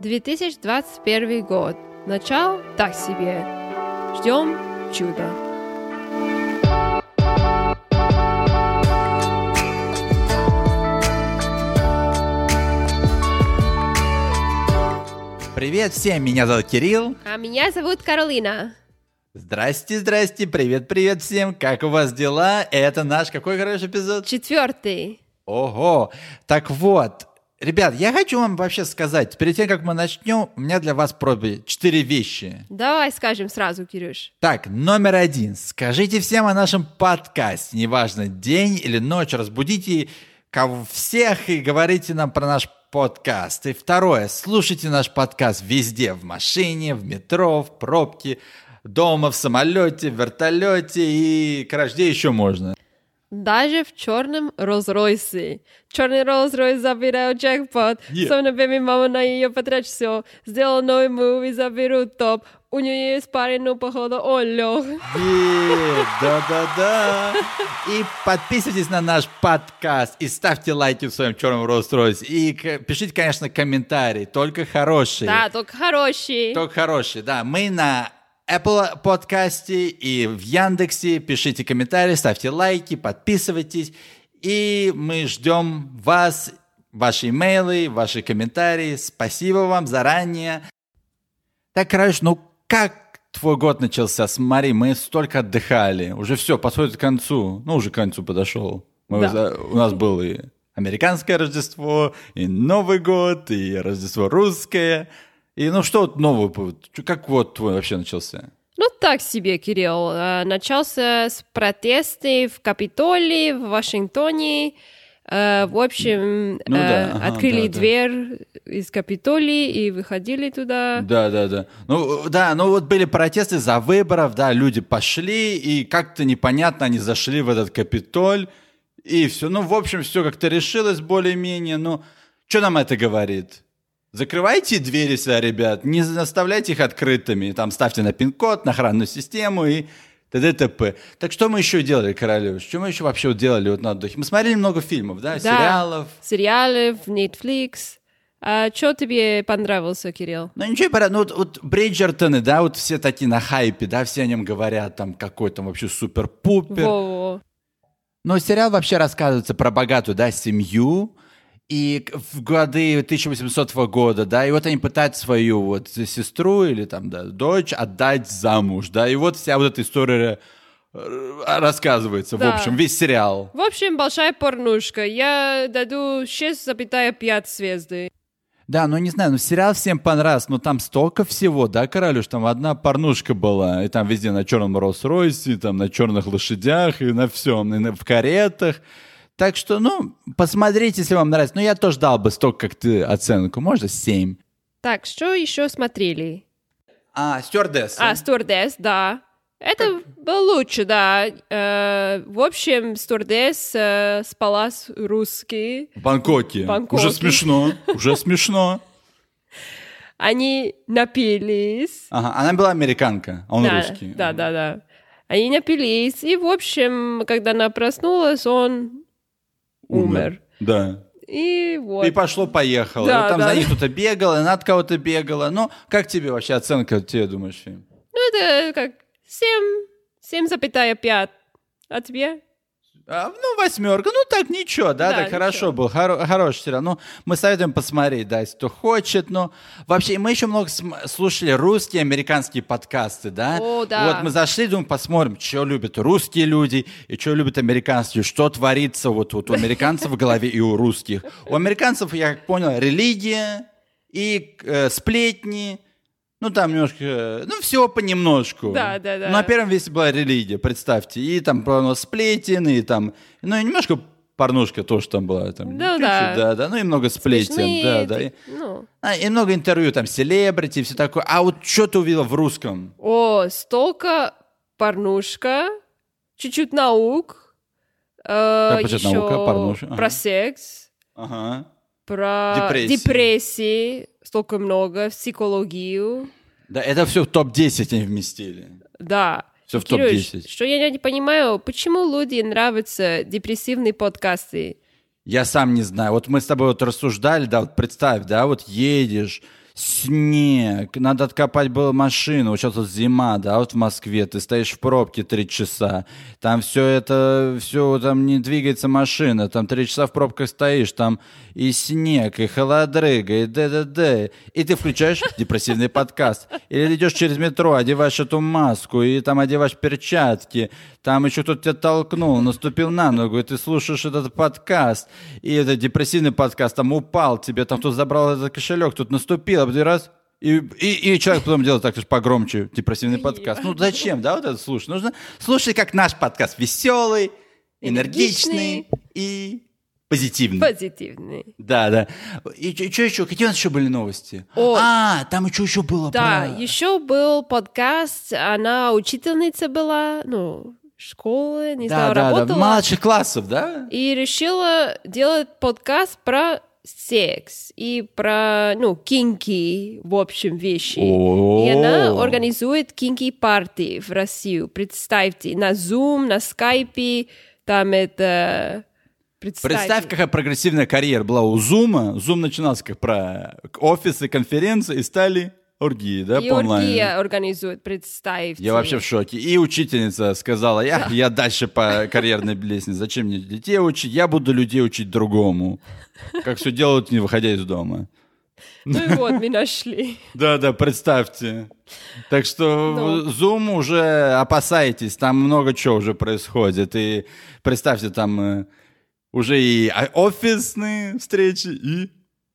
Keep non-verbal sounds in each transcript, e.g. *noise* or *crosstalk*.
2021 год. Начало так себе. Ждем чуда. Привет всем, меня зовут Кирилл. А меня зовут Каролина. Здрасте, здрасте, привет, привет всем. Как у вас дела? Это наш какой хороший эпизод? Четвертый. Ого. Так вот, ребят, я хочу вам вообще сказать, перед тем, как мы начнем, у меня для вас просьба четыре вещи. Давай скажем сразу, Кирюш. Так, номер один. Скажите всем о нашем подкасте. Неважно, день или ночь, разбудите кого всех и говорите нам про наш подкаст. И второе, слушайте наш подкаст везде, в машине, в метро, в пробке, дома, в самолете, в вертолете и, короче, где еще можно. Даже в черном Rolls-Royce. Черный Rolls-Royce забирает джекпот. Yeah. Бэби мама на ее потрачь все. Сделал новый мув и заберут топ. У нее есть парень, но походу он лег. Да-да-да. И подписывайтесь на наш подкаст и ставьте лайки в своем черном Rolls-Royce. И пишите, конечно, комментарии, только хорошие. Да, только хороший. Только хорошие, да. Мы на Apple подкасте и в Яндексе. Пишите комментарии, ставьте лайки, подписывайтесь. И мы ждем вас, ваши имейлы, ваши комментарии. Спасибо вам заранее. Так, короче, ну как твой год начался? Смотри, мы столько отдыхали. Уже все, подходит к концу. Ну, уже к концу подошел. Мы Да. У нас было и американское Рождество, и Новый год, и Рождество русское. И ну что вот? Чё- Как вот твой вообще начался? Ну, так себе, Кирилл. Э, Начался с протесты в Капитолии, в Вашингтоне. Э, В общем, Ну э, да, ага, открыли да, да. дверь из Капитолии и выходили туда. Да, да, да. Ну, да, ну вот были протесты за выборов, да, люди пошли, и как-то непонятно они зашли в этот Капитоль, и все. Ну, в общем, все как-то решилось более-менее. Ну, что нам это говорит? Закрывайте двери сюда, ребят, не оставляйте их открытыми, там ставьте на пин-код, на охранную систему и т.д. т.п. Так что мы еще делали, Королев? Что мы еще вообще делали вот на отдыхе? Мы смотрели много фильмов, да, Да, сериалов. Сериалы в Netflix. А что тебе понравился, Кирилл? Ну ничего, ну вот, вот Бриджертоны, да, вот все такие на хайпе, да, все о нем говорят, там какой там вообще супер-пупер. Во-во. Но сериал вообще рассказывается про богатую, да, семью, и в годы 1800 года, да, и вот они пытаются свою вот сестру или там, да, дочь отдать замуж, да, и вот вся вот эта история э, рассказывается, в Да. общем, весь сериал. В общем, большая порнушка. Я даду 6,5 звезды. Да, ну не знаю, ну сериал всем понравился, но там столько всего, да, Королюш, там одна порнушка была, и там везде на черном Роллс-Ройсе, там на черных лошадях, и на всем, и на- в каретах. Так что, ну, посмотрите, если вам нравится. Ну, я тоже дал бы столько, как ты, оценку, можно 7. Так, что еще смотрели? А, стюардесса. А, стюардесс, да. Это было лучше, да. Э, в общем, стюардесс э, спала с русский. В Бангкоке. Бангкоке. Уже смешно, уже смешно. *laughs* Они напились. Ага, она была американка, а он да, русский. Да, да, да. Они напились. И, в общем, когда она проснулась, он умер. Да. И вот. И пошло-поехало. Да, И там да. за них кто-то бегал, и от кого-то бегала. Ну, как тебе вообще оценка, тебе думаешь? Ну, это как 7, 7,5. А тебе? А, ну, восьмерка. Ну, так ничего, да, Да, так ничего. хорошо был. хоро- хороший сериал. Ну, мы советуем посмотреть, да, если кто хочет. Но вообще, мы еще много слушали русские, американские подкасты, да? О, да. Вот мы зашли, думаем, посмотрим, что любят русские люди и что любят американские, что творится вот, вот у американцев в голове и у русских. У американцев, я как понял, религия и э, сплетни, ну, там немножко, ну, всего понемножку. Да, да, да. Ну, на первом месте была религия, представьте. И там про сплетен, и там, ну, и немножко порнушка тоже там была. Там, Ну, чуть-чуть, да. да, да. Ну, и много сплетен, Смешные да, да. И, Ну. а, и много интервью, там, селебрити, все такое. А вот что ты увидел в русском? О, столько порнушка, чуть-чуть наук, э, почему еще наука, порнушка? Ага. про секс, Ага. Про Депрессии. депрессии, столько много, психологию. Да, это все в топ-10 они вместили. Да. Всё в Кирюш, топ-10. Что я не понимаю, почему люди нравятся депрессивные подкасты? Я сам не знаю. Вот мы с тобой вот рассуждали, да, вот представь, да, вот едешь, снег, надо откопать было машину, вот сейчас вот зима, да, вот в Москве, ты стоишь в пробке три часа, там все это, все, там не двигается машина, там три часа в пробках стоишь, там и снег, и холодрыга, и д-д-д, и ты включаешь *laughs* депрессивный подкаст, или идешь через метро, одеваешь эту маску, и там одеваешь перчатки, там еще кто-то тебя толкнул, наступил на ногу, и ты слушаешь этот подкаст, и это депрессивный подкаст, там упал тебе, там кто-то забрал этот кошелек, тут наступил, а потом раз, и, и, и человек потом делает так, погромче, депрессивный подкаст. Ну зачем, да, вот это слушать? Нужно слушать, как наш подкаст веселый, энергичный, Энергичный. и позитивный. Позитивный. Да, да. И что еще? Какие у нас еще были новости? О. А, там еще еще было Да, про- еще был подкаст, она учительница была, ну, школы, не да, знаю, да, да, работала. младших классов, да? И решила делать подкаст про секс и про, ну, кинки, в общем, вещи. О. И она организует кинки-парти в Россию. Представьте, на Zoom, на Skype, там это... Представьте. Представь, какая прогрессивная карьера была у Зума. Зум начинался как про офисы, конференции, и стали оргии, да, И по онлайну. Оргия организует, представьте. Я вообще в шоке. И учительница сказала, я, я дальше по карьерной лестнице. Зачем мне детей учить? Я буду людей учить другому. Как все делают, не выходя из дома. Ну и вот, мы нашли. Да, да, представьте. Так что Ну. Zoom уже опасайтесь, там много чего уже происходит. И представьте, там э, уже и офисные встречи, и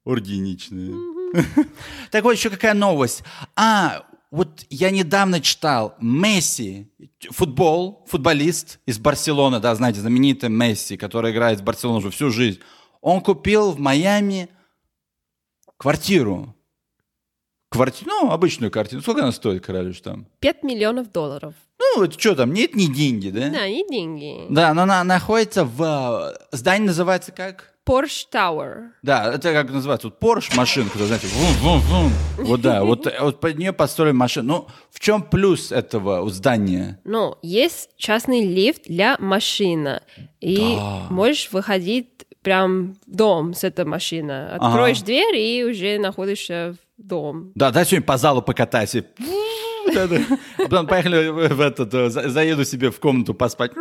оргиничные. *laughs* Так вот, еще какая новость. А, вот я недавно читал, Месси, футбол, футболист из Барселоны, да, знаете, знаменитый Месси, который играет в Барселоне уже всю жизнь, он купил в Майами квартиру. Квартиру, ну, обычную квартиру. Сколько она стоит, королюш, там? 5 миллионов долларов. Ну, это что там, нет, не деньги, да? Да, и деньги. Да, но она находится в... э, Здание называется как? Porsche Tower. Да, это как называется, вот Porsche машина, которая, знаете, вум-вум-вум. Вот да, вот, вот под нее построили машину. Ну, в чем плюс этого здания? Ну, есть частный лифт для машины. И Да. можешь выходить прям в дом с этой машины. Откроешь дверь и уже находишься в дом. Да, дай сегодня по залу покатайся. *laughs* А Потом поехали в этот, э, за- заеду себе в комнату поспать.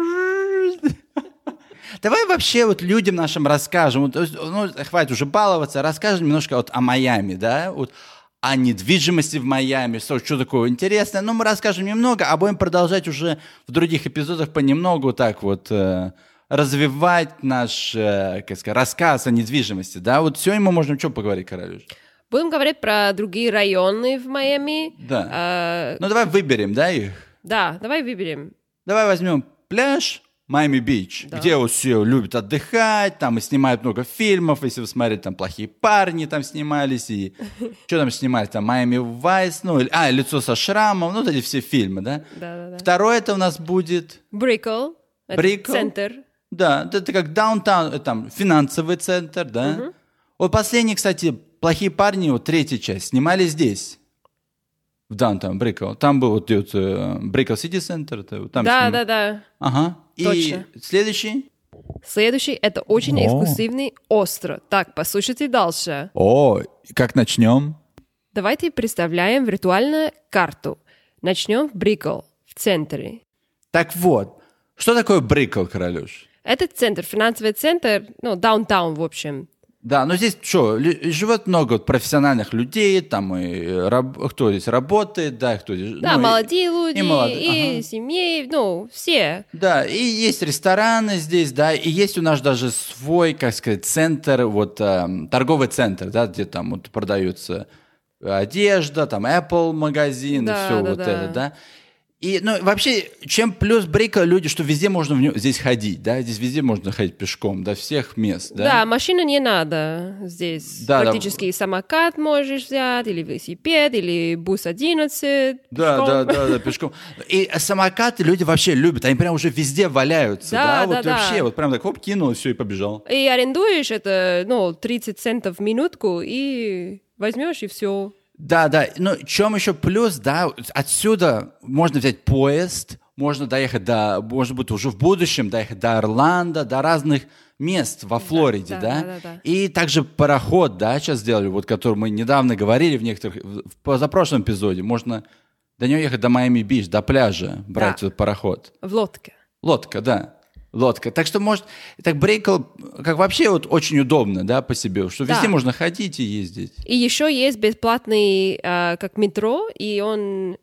Давай вообще вот людям нашим расскажем, вот, ну, хватит уже баловаться, расскажем немножко вот о Майами, да, вот о недвижимости в Майами, что, что такое интересное. Ну, мы расскажем немного, а будем продолжать уже в других эпизодах понемногу так вот э, развивать наш, э, как сказать, рассказ о недвижимости, да. Вот сегодня мы можем что поговорить, Королюш? Будем говорить про другие районы в Майами. Да. А, Ну, давай выберем, да, их? да, давай выберем. Давай возьмем пляж Майами-Бич, Да. где вот все любят отдыхать, там и снимают много фильмов, если вы смотрите, там «Плохие парни» там снимались, и *laughs* что там снимали, там «Майами Вайс», ну, а, «Лицо со шрамом», ну, вот эти все фильмы, да? Да-да-да. Второе это у нас будет, Брикл. Брикл. Центр. да, это как даунтаун, это там финансовый центр, да? Вот последний, кстати, «Плохие парни», вот третья часть, снимали здесь, в даунтаун, Брикл. Там был вот, э, Брикл Сити Центр, там снимали. Да-да-да. Ага. И Точно. следующий? Следующий — это очень О. эксклюзивный остров. Так, послушайте дальше. О, как начнем? Давайте представляем виртуальную карту. Начнем в Брикл, в центре. Так вот, что такое Брикл, Королюш? Этот центр, финансовый центр, ну, даунтаун, в общем. Да, но здесь что, живет много профессиональных людей, там и раб- кто здесь работает, да, кто здесь... Да, ну, и- молодые люди, и и, молодые, ага. семьи, ну, все. Да, и есть рестораны здесь, да, и есть у нас даже свой, как сказать, центр, вот эм, торговый центр, да, где там вот продаются одежда, там Apple магазин Да, и все да, вот да. это, да. И, ну, вообще, чем плюс Брика люди, что везде можно в нё- здесь ходить, да, здесь везде можно ходить пешком, до всех мест, да. Да, машина не надо здесь. Да, да. Практически самокат можешь взять, или велосипед, или бус 11. Да, пешком. да, да, да, пешком. И самокаты люди вообще любят, они прям уже везде валяются, да, Да, вот да, да. вообще, вот прям так, хоп, кинул, все, и побежал. И арендуешь это, ну, 30 центов в минутку, и возьмешь, и все. Да, да. Ну, чем еще плюс, да, отсюда можно взять поезд, можно доехать до, может быть, уже в будущем доехать до Орландо, до разных мест во Флориде, да, да? да, да, да. И также пароход, да, сейчас сделали, вот который мы недавно говорили в некоторых, в позапрошлом эпизоде, можно до него ехать до Майами-Бич, до пляжа, брать Да. этот пароход. В лодке. Лодка, да. Лодка. Так что, может, так Брейкл, как вообще вот очень удобно, да, по себе, что Да. везде можно ходить и ездить. И еще есть бесплатный, э, как метро, и он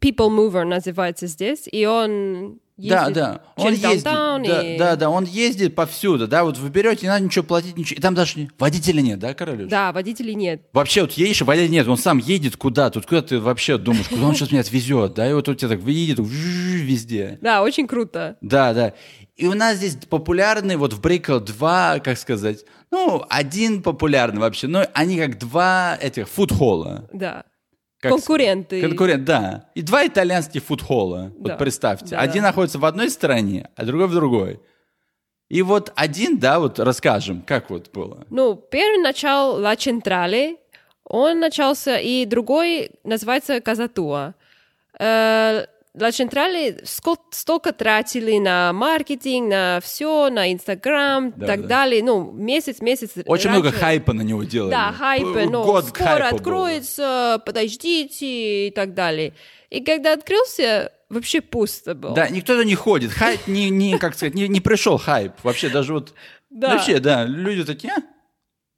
People Mover называется здесь, и он Да, ездит да. Он через ездит. Да, и- да, да, он ездит повсюду, да, вот вы берете, не надо ничего платить, ничего. И там даже не- водителя нет, да, Королюш? Да, водителей нет. Вообще вот едешь, а водителя нет, он сам едет куда тут, куда ты вообще думаешь, куда он сейчас меня отвезет, да, и вот у тебя так едет везде. Да, очень круто. Да, да. И у нас здесь популярный, вот в Брейкл два, как сказать, ну, один популярный вообще, но они как два этих фудхолла. Да. Как Конкуренты. Конкурент, да. И два итальянских фудхолла. Да. Вот представьте. Да, один да. находится в одной стране, а другой в другой. И вот один, да, вот расскажем, как вот было. Ну, первый начал La Centrale, он начался, и другой называется Casa Tua. Э, La Centrale ско- столько тратили на маркетинг, на все, на Инстаграм Да, так да. далее. Ну, месяц, месяц. Очень раньше. много хайпа на него делали. Да, хайпы, П- но Год скоро хайпа откроется, подождите и так далее. И когда открылся, вообще пусто было. Да, никто туда не ходит. Хайп не, не как сказать, не, не пришел хайп. Вообще даже вот... *laughs* Да. Вообще, да, люди такие, «А,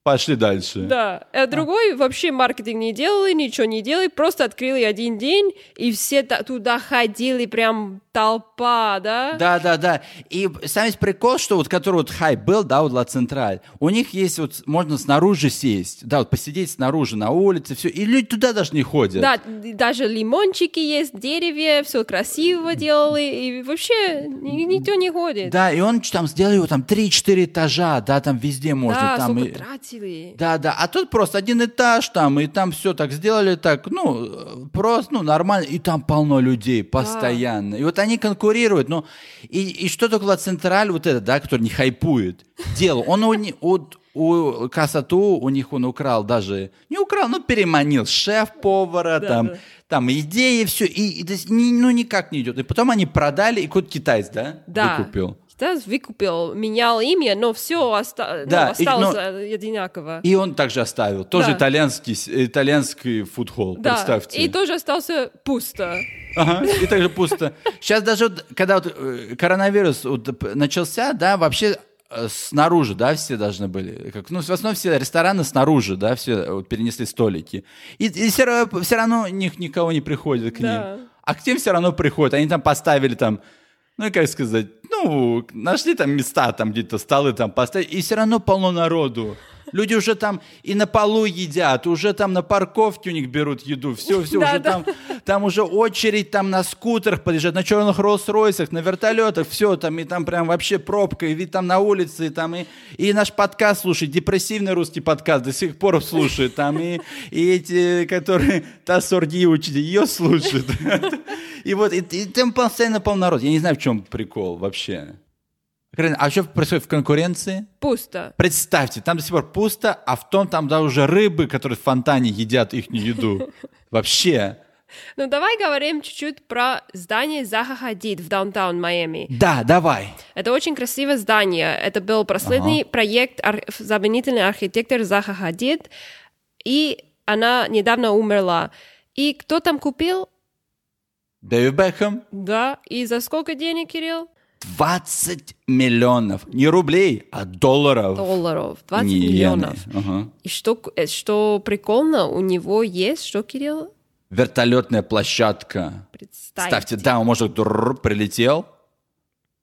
пошли дальше. Да, а другой вообще маркетинг не делали, ничего не делали, просто открыли один день, и все туда ходили, прям толпа, да? Да, да, да. И сам весь прикол, что вот который вот хайп был, да, вот Ла Централь, у них есть вот, можно снаружи сесть, да, вот посидеть снаружи на улице, все, и люди туда даже не ходят. Да, и даже лимончики есть, деревья, все красиво делали, и вообще ни- никто не ходит. Да, и он там сделал его там 3-4 этажа, да, там везде можно. Да, там сколько и- тратили. Да, да, а тут просто один этаж там, и там все так сделали так, ну, просто, ну, нормально, и там полно людей постоянно. И вот они конкурируют, ну, и, и что такое Централь, вот это, да, который не хайпует, делал, он у, у, у Касату, у них он украл даже, не украл, ну, переманил шеф-повара, там, да. там, идеи, все, и, и ни- ну, никак не идет. И потом они продали, и какой-то китаец, да, Да. выкупил. Китаец выкупил, менял имя, но все оста- ну, Да, и- осталось но- э, одинаково. И он также оставил, тоже Да. итальянский, итальянский фудхол, да, представьте. и тоже остался пусто. Ага, и также пусто. Сейчас даже, вот, когда вот, э, коронавирус вот, начался, да, вообще э, снаружи, да, все должны были. Как, ну, в основном все рестораны снаружи, да, все э, вот, перенесли столики. И, все, равно, все равно них, никого не приходит к Да. ним. А к тем все равно приходят. Они там поставили там, ну, как сказать, ну, нашли там места, там где-то столы там поставили, и все равно полно народу. Люди уже там и на полу едят, уже там на парковке у них берут еду, все, все Да, уже да. там, там уже очередь там на скутерах подъезжает, на черных Роллс-Ройсах, на вертолетах, все там, и там прям вообще пробка, и вид там на улице, и там, и, и наш подкаст слушает, депрессивный русский подкаст до сих пор слушает, там, и, и эти, которые та сорги учат, ее слушают. *laughs* И вот, и, и там постоянно полный народ. Я не знаю, в чем прикол вообще. А что происходит в конкуренции? Пусто. Представьте, там до сих пор пусто, а в том там да уже рыбы, которые в фонтане едят их еду. *laughs* Вообще. Ну, давай говорим чуть-чуть про здание Заха Хадид в даунтаун Майами. Да, давай. Это очень красивое здание. Это был последний проект ар- знаменитый архитектор Заха Хадид, и она недавно умерла. И кто там купил? Дэвид Бекхэм. Да. И за сколько денег, Кирилл? 20 миллионов. Не рублей, а долларов. Долларов. 20 Не миллионов. иены. Ага. И что, э, что прикольно, у него есть, что, Кирилл? Вертолетная площадка. Представьте. Ставьте, да, он может прилетел,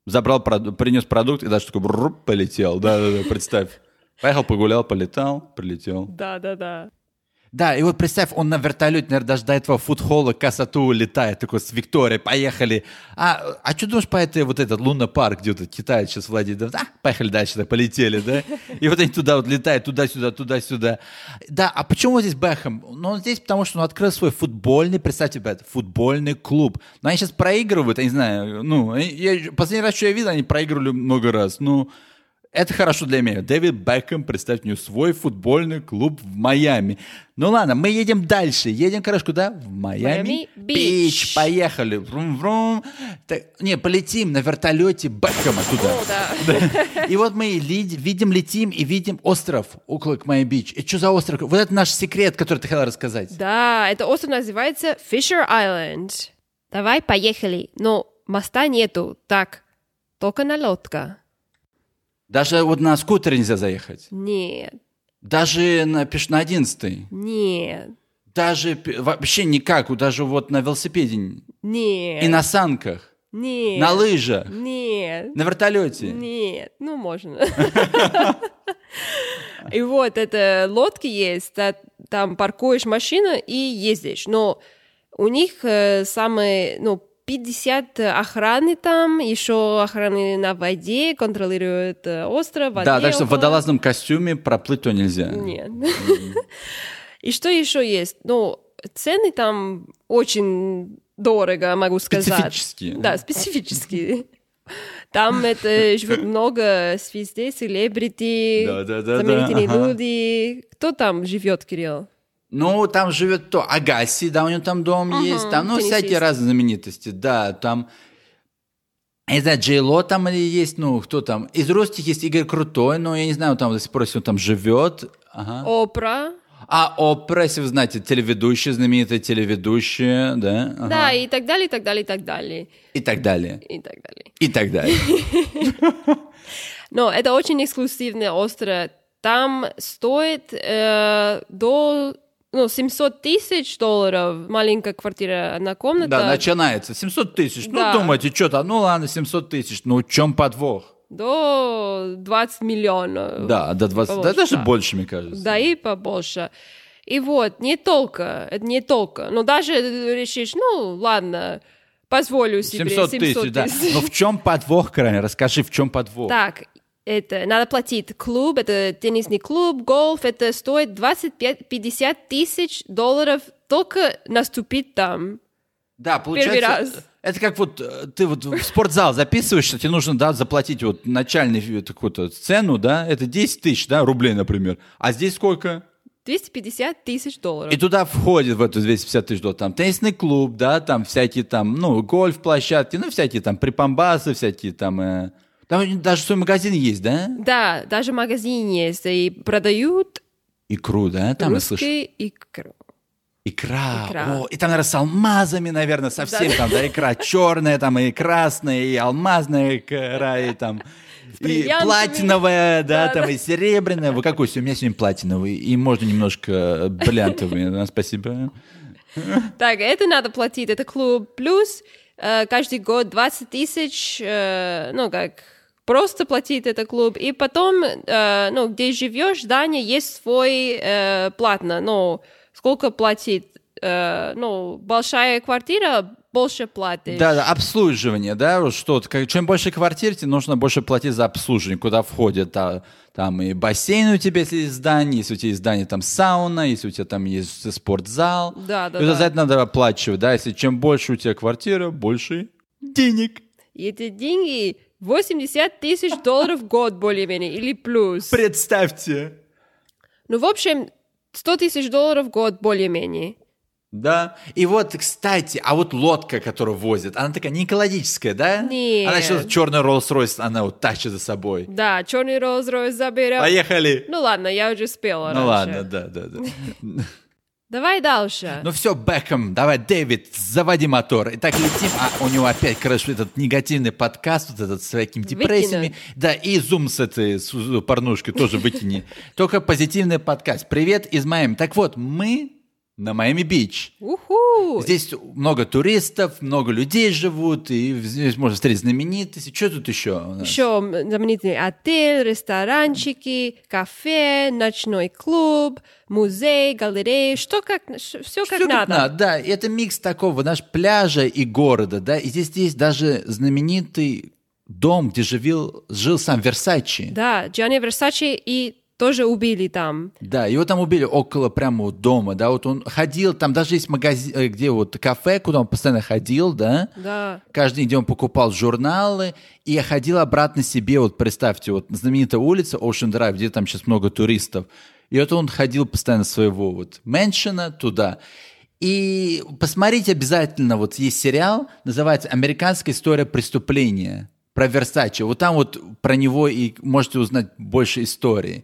забрал, принес продукт и даже такой полетел. Да, да, да, представь. Поехал, погулял, полетал, прилетел. Да, да, да. Да, и вот представь, он на вертолете, наверное, даже до этого фудхола Касату летает, такой с Викторией, поехали. А, а что думаешь по этой, вот этот лунный парк, где вот китаец сейчас владеет? Да, поехали дальше, да, полетели, да? И вот они туда вот летают, туда-сюда, туда-сюда. Да, а почему здесь Бэхэм? Ну, он здесь, потому что он открыл свой футбольный, представьте, ребят, футбольный клуб. Но они сейчас проигрывают, я не знаю, ну, я, последний раз, что я видел, они проигрывали много раз, ну, Это хорошо для меня. Дэвид Бекхэм, представьте мне, свой футбольный клуб в Майами. Ну ладно, мы едем дальше. Едем, короче, куда? В Майами. Майами-Бич. Поехали. Врум-врум. Так, не, полетим на вертолете Бекхэма туда. О, да. И вот мы видим, летим и видим остров около Майами-Бич. И что за остров? Вот это наш секрет, который ты хотела рассказать. Да, это остров называется Fisher Island. Давай, поехали. Но моста нету, так, только на лодка. Даже вот на скутере нельзя заехать. Нет, Даже на, пеш- на 11 нет, Даже вообще никак. Даже вот на велосипеде. нет. И на санках. Нет. На лыжах. Нет. На вертолете. Нет, ну можно. И вот это лодки есть, та- там паркуешь машину и ездишь. Но у них э, самые, ну, 50 охраны там, еще охраны на воде, контролируют э, остров, воде Да, так что в водолазном костюме проплыть то нельзя. Нет. *laughs* И что еще есть? Ну, цены там очень дорого, могу сказать. Специфические. Да, специфические. *laughs* Там это живет много звездей, селебрити, Да-да-да-да, знаменитые ага. люди. Кто там живет, Кирилл? Ну, там живет то. Агаси, да, у него там дом есть. Там, ну, всякие разные знаменитости. Да, там... Я не знаю, Джей Ло там или есть, ну, кто там? Из русских есть Игорь Крутой, но я не знаю, там до сих пор, если он там живет. Ага. Опра. А Опра, если вы знаете, телеведущая, знаменитая телеведущая, да? ага. Да, и так далее, и так далее, и так далее. И так далее. И так далее. И так далее. *laughs* Но это очень эксклюзивный остров. Там стоит э, до ну, 700 тысяч долларов маленькая квартира, одна комната. Да, начинается. 700 тысяч. Да. Ну, думаете, что там? Ну, ладно, 700 тысяч. Ну, в чем подвох? До 20 миллионов. Да, до 20. Да, Побольше, даже да. больше, мне кажется. Да и побольше. И вот, не только, это не только. Но даже решишь, ну, ладно, позволю себе 700 тысяч, да. Но в чем подвох, Крайне? Расскажи, в чем подвох? Так, это надо платить. Клуб, это теннисный клуб, гольф, это стоит 25-50 тысяч долларов только наступить там. Да, получается, раз. это как вот э, ты вот в спортзал записываешься, тебе нужно, да, заплатить вот начальную такую-то цену, да, это 10 тысяч, да, рублей, например. А здесь сколько? 250 тысяч долларов. И туда входит в эту 250 тысяч долларов, там теннисный клуб, да, там всякие там, ну, гольф-площадки, ну, всякие там припамбасы, всякие там, э, там даже свой магазин есть, да? Да, даже магазин есть, и продают Икру, да, там я русские икру. Икра. Икра. О, и там, наверное, с алмазами, наверное, совсем там, да, икра черная, там и красная, и алмазная икра, и там... И платиновая, да, Да, там да. и серебряная. Вы какой сегодня? У меня сегодня платиновый. И можно немножко бриллиантовый. Да, спасибо. Так, это надо платить, это клуб. Плюс э, каждый год 20 тысяч, э, ну, как просто платить это клуб. И потом, э, ну, где живешь, здание есть свой э, платно. Ну, сколько платить? Э, ну, большая квартира, больше платишь. Да, да, обслуживание, да, что-то. Как- Чем больше квартир, тебе нужно больше платить за обслуживание, куда входит а, там и бассейн у тебя, если есть здание, если у тебя есть здание, там сауна, если у тебя там есть спортзал. Да, да, И да. за это надо оплачивать, да, если чем больше у тебя квартира, больше денег. И эти деньги 80 тысяч долларов в год более-менее, или плюс. Представьте. Ну, в общем, 100 тысяч долларов в год более-менее. Да. И вот, кстати, а вот лодка, которую возят, она такая не экологическая, да? Нет. Она еще черный Rolls-Royce, она вот тащит за собой. Да, черный Rolls-Royce заберем. Поехали. Ну ладно, я уже спела Ну раньше. ладно, да, да, да. *laughs* Давай дальше. Ну все, Бэкхэм, давай, Дэвид, заводи мотор. Итак, летим. А у него опять, короче, этот негативный подкаст, вот этот с такими депрессиями. Выкинуть. Да, и зум с этой с порнушки тоже выкини. Только позитивный подкаст. Привет из Майами. Так вот, мы на Майами-Бич. Уху! Здесь много туристов, много людей живут, и здесь можно встретить знаменитости. Что тут еще? Еще знаменитый отель, ресторанчики, кафе, ночной клуб, музей, галерея, что как, все как как надо. надо, да. И Это микс такого, наш пляжа и города, да. И здесь есть даже знаменитый дом, где живил, жил сам Версачи. Да, Джанни Версачи и тоже убили там. Да, его там убили около прямо вот дома, да, вот он ходил, там даже есть магазин, э, где вот кафе, куда он постоянно ходил, да, Да. каждый день, где он покупал журналы, и ходил обратно себе, вот представьте, вот знаменитая улица Ocean Drive, где там сейчас много туристов, и вот он ходил постоянно своего вот меншина туда, и посмотрите обязательно, вот есть сериал, называется «Американская история преступления», про Версачи. Вот там вот про него и можете узнать больше истории.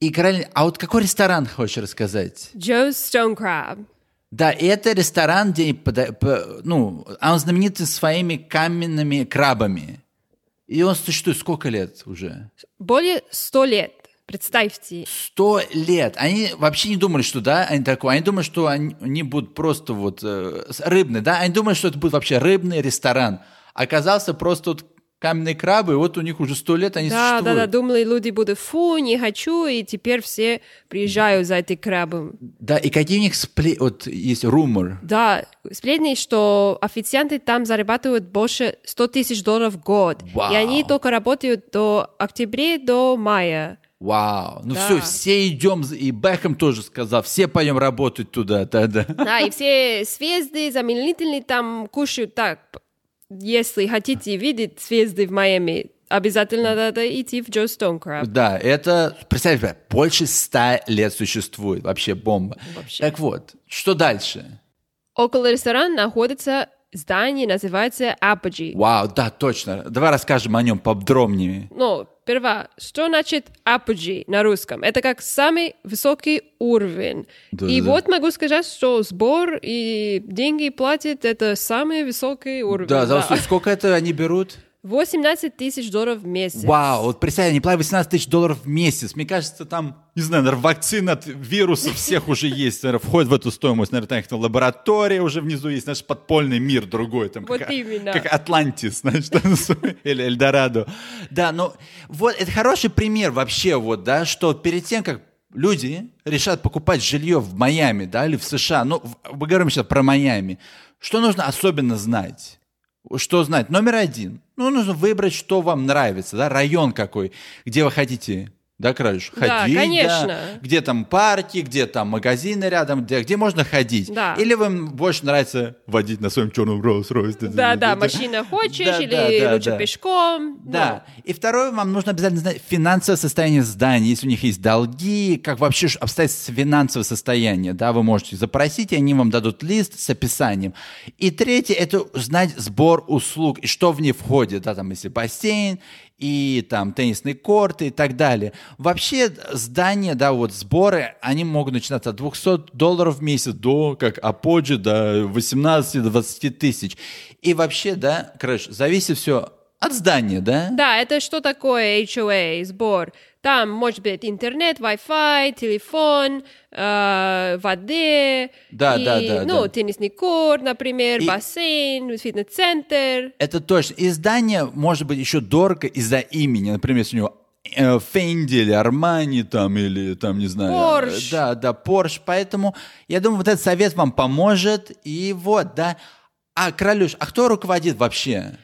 И Каролина, а вот какой ресторан хочешь рассказать? Joe's Stone Crab. Да, и это ресторан, где, пода- по- ну, а он знаменит своими каменными крабами. И он существует сколько лет уже? Более 100 лет. Представьте. Сто лет. Они вообще не думали, что да, они такое. Они думали, что они, они будут просто вот э, рыбный, да. Они думали, что это будет вообще рыбный ресторан. Оказался просто вот каменные крабы, вот у них уже сто лет они Да, да, существуют. да, думали люди будут, фу, не хочу, и теперь все приезжают за этим крабом. Да, и какие у них спле... вот есть румор. Да, сплетни, что официанты там зарабатывают больше 100 тысяч долларов в год. Вау. И они только работают до октября, до мая. Вау. Ну Да. все, все идем, и Бэхэм тоже сказал, все пойдем работать туда, да, да. Да, и все звезды знаменательные там кушают так. Если хотите видеть звезды в Майами, обязательно надо идти в Джо Crab. Да, это, представь себе, больше ста лет существует, вообще бомба. Вообще. Так вот, что дальше? Около ресторана находится здание, называется Apogee. Вау, да, точно. Давай расскажем о нем подробнее. Ну, сперва, что значит apogee на русском? Это как самый высокий уровень. Да, и да, да. вот могу сказать, что сбор и деньги платят, это самый высокий уровень. Да, за услуги. сколько это они берут? 18 тысяч долларов в месяц. Вау, вот представь, они платят 18 тысяч долларов в месяц. Мне кажется, там, не знаю, наверное, вакцина от вирусов всех уже есть, наверное, входит в эту стоимость. Наверное, там их лаборатория уже внизу есть, знаешь, подпольный мир другой. Там, Вот как, именно. Как Атлантис, знаешь, там, или Эльдорадо. Да, ну, вот, это хороший пример вообще, вот, да, что перед тем, как люди решат покупать жилье в Майами, да, или в США, ну, мы говорим сейчас про Майами, что нужно особенно знать? Что знать? Номер один. Ну, нужно выбрать, что вам нравится, да, район какой, где вы хотите, да, Краюш, Да, ходить, конечно. где там парки, где там магазины рядом, где, где можно ходить. Да. Или вам больше нравится водить на своем черном Rolls-Royce. Да, да, машина хочешь Да, или да, да, лучше да. пешком. Да. И второе, вам нужно обязательно знать финансовое состояние здания. Если у них есть долги, как вообще обстоит финансовое состояние, да, вы можете запросить, и они вам дадут лист с описанием. И третье, это знать сбор услуг, и что в них входит, да, там, если бассейн, и там теннисные корты и так далее. Вообще здания, да, вот сборы, они могут начинаться от 200 долларов в месяц до, как Аподжи, до 18-20 тысяч. И вообще, да, короче, зависит все от здания, да? Да, это что такое HOA, сбор? Там может быть интернет, Wi-Fi, телефон, э, воды, Да, и, да, да, ну, да. теннисный корт, например, И- бассейн, фитнес-центр. Это точно. И здание может быть еще дорого из-за имени. Например, если у него э, Фенди или Армани там, или там, не знаю. Porsche. э, Да, да, Порш. Поэтому я думаю, вот этот совет вам поможет. И вот, да. А, Королюш, а кто руководит вообще?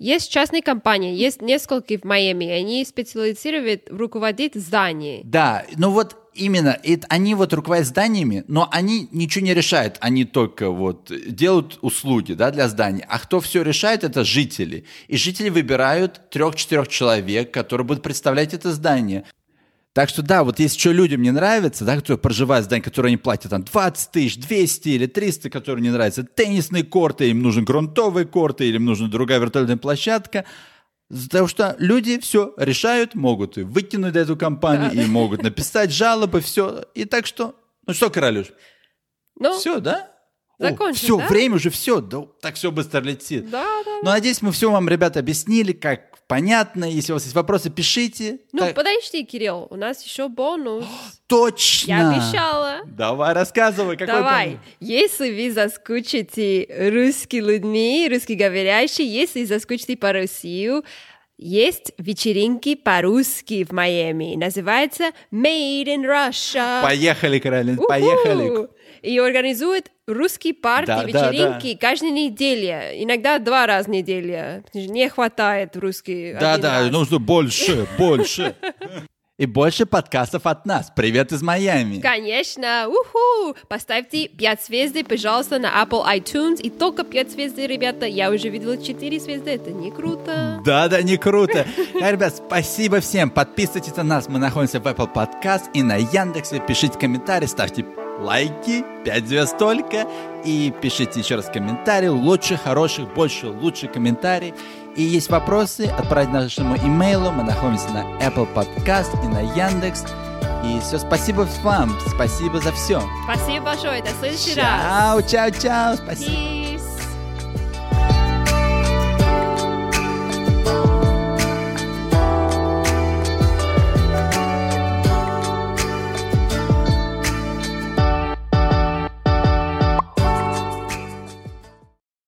Есть частные компании, есть несколько в Майами, они специализируют руководить зданием. Да, ну вот именно, и они вот руководят зданиями, но они ничего не решают, они только вот делают услуги, да, для зданий. А кто все решает, это жители. И жители выбирают трех-четырех человек, которые будут представлять это здание. Так что да, вот если что людям не нравится, да, которые проживают в здании, которые они платят там 20 тысяч, 200 или 300, которые не нравятся, теннисные корты, им нужен грунтовые корты, или им нужна другая виртуальная площадка, Потому что люди все решают, могут и выкинуть эту компанию, и могут написать жалобы, все. И так что, ну что, Королюш, Ну, все, да? Закончим, все, да? время уже все, да, так все быстро летит. да, да. Ну, надеюсь, мы все вам, ребята, объяснили, как понятно. Если у вас есть вопросы, пишите. Ну, Так, подожди, Кирилл, у нас еще бонус. точно! Я обещала. Давай, рассказывай, какой Давай, бонус? если вы заскучите русскими людьми, русскоговорящие, если заскучите по Россию, есть вечеринки по-русски в Майами. Называется Made in Russia. Поехали, Каролин, поехали. И организует русский парти, Да, да, вечеринки каждую неделю. Иногда два раза в неделю. Не хватает русский. Да, да, раз. нужно больше, *laughs* больше. и больше подкастов от нас. Привет из Майами. Конечно, уху! Поставьте 5 звезды, пожалуйста, на Apple iTunes. И только 5 звезды, ребята. Я уже видела 4 звезды. Это не круто. Да, да, не круто. А, ребят, спасибо всем. Подписывайтесь на нас. Мы находимся в Apple Podcast и на Яндексе. Пишите комментарии, ставьте лайки, 5 звезд только. И пишите еще раз комментарии. Лучше, хороших, больше, лучше комментарий. И есть вопросы, отправить нашему имейлу. Мы находимся на Apple Podcast и на Яндекс. И все, спасибо вам. Спасибо за все. Спасибо большое. До следующий раз. Чао, чао, чао. Спасибо.